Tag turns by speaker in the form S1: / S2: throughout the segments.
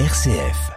S1: RCF.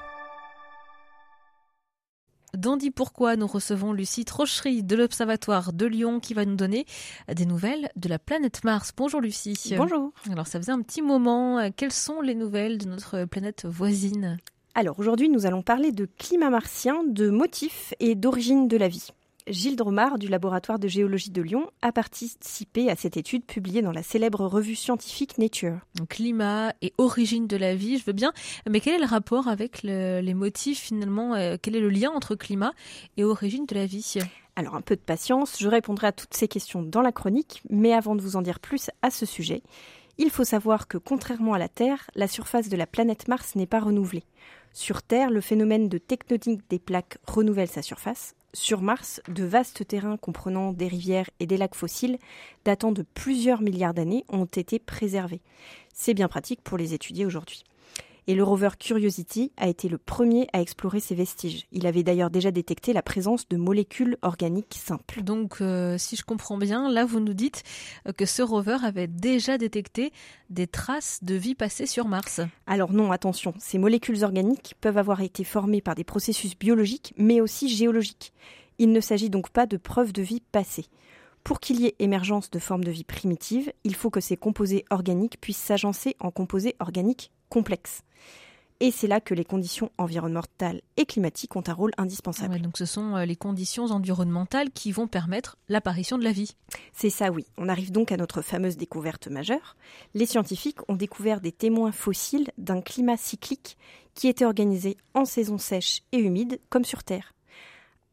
S2: Dans Dit Pourquoi, nous recevons Lucie Trochery de l'Observatoire de Lyon qui va nous donner des nouvelles de la planète Mars. Bonjour Lucie.
S3: Bonjour.
S2: Alors ça faisait un petit moment. Quelles sont les nouvelles de notre planète voisine?
S3: Alors aujourd'hui, nous allons parler de climat martien, de motifs et d'origine de la vie. Gilles Dromard du laboratoire de géologie de Lyon a participé à cette étude publiée dans la célèbre revue scientifique Nature.
S2: Climat et origine de la vie, je veux bien, mais quel est le rapport avec le, les motifs finalement euh, Quel est le lien entre climat et origine de la vie?
S3: Alors un peu de patience, je répondrai à toutes ces questions dans la chronique, mais avant de vous en dire plus à ce sujet, il faut savoir que contrairement à la Terre, la surface de la planète Mars n'est pas renouvelée. Sur Terre, le phénomène de tectonique des plaques renouvelle sa surface. Sur Mars, de vastes terrains comprenant des rivières et des lacs fossiles datant de plusieurs milliards d'années ont été préservés. C'est bien pratique pour les étudier aujourd'hui. Et le rover Curiosity a été le premier à explorer ces vestiges. Il avait d'ailleurs déjà détecté la présence de molécules organiques simples.
S2: Donc, euh, si je comprends bien, là, vous nous dites que ce rover avait déjà détecté des traces de vie passée sur Mars.
S3: Alors non, attention, ces molécules organiques peuvent avoir été formées par des processus biologiques, mais aussi géologiques. Il ne s'agit donc pas de preuves de vie passée. Pour qu'il y ait émergence de formes de vie primitives, il faut que ces composés organiques puissent s'agencer en composés organiques complexes. Et c'est là que les conditions environnementales et climatiques ont un rôle indispensable.
S2: Ouais, donc ce sont euh, les conditions environnementales qui vont permettre l'apparition de la vie.
S3: C'est ça, oui. On arrive donc à notre fameuse découverte majeure. Les scientifiques ont découvert des témoins fossiles d'un climat cyclique qui était organisé en saison sèche et humide, comme sur Terre.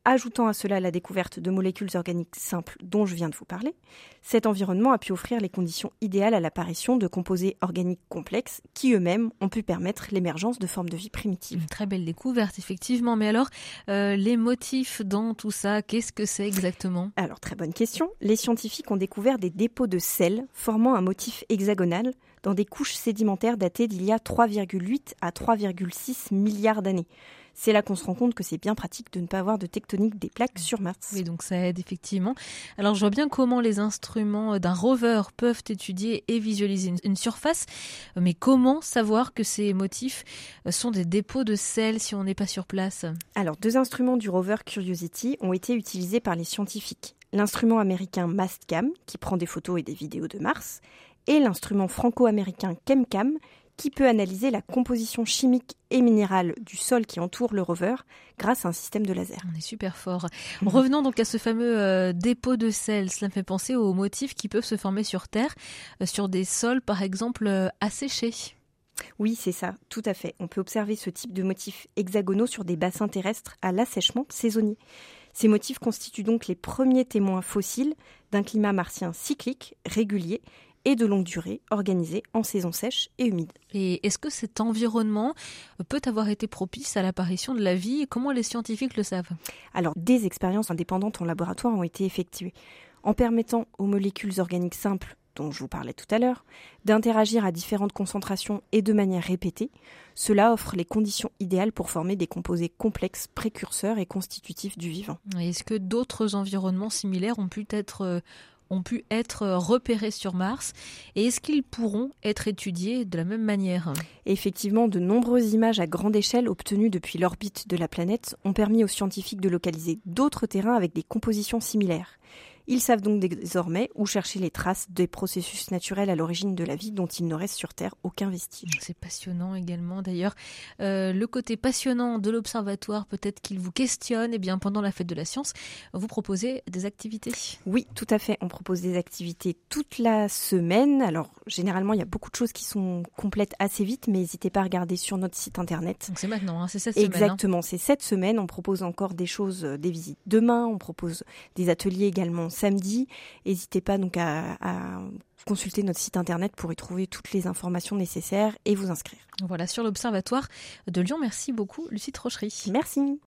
S3: Ajoutant à cela la découverte de molécules organiques simples dont je viens de vous parler, cet environnement a pu offrir les conditions idéales à l'apparition de composés organiques complexes qui eux-mêmes ont pu permettre l'émergence de formes de vie primitives.
S2: Une très belle découverte, effectivement. Mais alors, euh, les motifs dans tout ça, qu'est-ce que c'est exactement?
S3: Alors, très bonne question. Les scientifiques ont découvert des dépôts de sel formant un motif hexagonal dans des couches sédimentaires datées d'il y a 3,8 à 3,6 milliards d'années. C'est là qu'on se rend compte que c'est bien pratique de ne pas avoir de tectonique des plaques sur Mars.
S2: Oui, donc ça aide effectivement. Alors je vois bien comment les instruments d'un rover peuvent étudier et visualiser une, une surface, mais comment savoir que ces motifs sont des dépôts de sel si on n'est pas sur place?
S3: Alors deux instruments du rover Curiosity ont été utilisés par les scientifiques. L'instrument américain Mastcam, qui prend des photos et des vidéos de Mars, et l'instrument franco-américain ChemCam, qui peut analyser la composition chimique et minérale du sol qui entoure le rover grâce à un système de laser.
S2: On est super fort. Revenons donc à ce fameux euh, dépôt de sel. Cela me fait penser aux motifs qui peuvent se former sur Terre, euh, sur des sols par exemple euh, asséchés.
S3: Oui, c'est ça, tout à fait. On peut observer ce type de motifs hexagonaux sur des bassins terrestres à l'assèchement saisonnier. Ces motifs constituent donc les premiers témoins fossiles d'un climat martien cyclique, régulier et de longue durée, organisé en saison sèche et humide.
S2: Et est-ce que cet environnement peut avoir été propice à l'apparition de la vie? Comment les scientifiques le savent?
S3: Alors, des expériences indépendantes en laboratoire ont été effectuées en permettant aux molécules organiques simples dont je vous parlais tout à l'heure, d'interagir à différentes concentrations et de manière répétée, cela offre les conditions idéales pour former des composés complexes, précurseurs et constitutifs du vivant.
S2: Est-ce que d'autres environnements similaires ont pu être ont pu être repérés sur Mars et est-ce qu'ils pourront être étudiés de la même manière?
S3: Effectivement, de nombreuses images à grande échelle obtenues depuis l'orbite de la planète ont permis aux scientifiques de localiser d'autres terrains avec des compositions similaires. Ils savent donc désormais où chercher les traces des processus naturels à l'origine de la vie dont il ne reste sur Terre aucun vestige.
S2: C'est passionnant également d'ailleurs. Euh, le côté passionnant de l'observatoire, peut-être qu'il vous questionne, et eh bien pendant la fête de la science, vous proposez des activités
S3: Oui, tout à fait. On propose des activités toute la semaine. Alors généralement, il y a beaucoup de choses qui sont complètes assez vite, mais n'hésitez pas à regarder sur notre site internet.
S2: Donc c'est maintenant, hein, c'est cette
S3: semaine. Exactement, c'est cette semaine. On propose encore des choses, euh, des visites demain. On propose des ateliers également samedi. N'hésitez pas donc à, à, consulter notre site internet pour y trouver toutes les informations nécessaires et vous inscrire.
S2: Voilà, sur l'Observatoire de Lyon. Merci beaucoup, Lucie Trochery.
S3: Merci.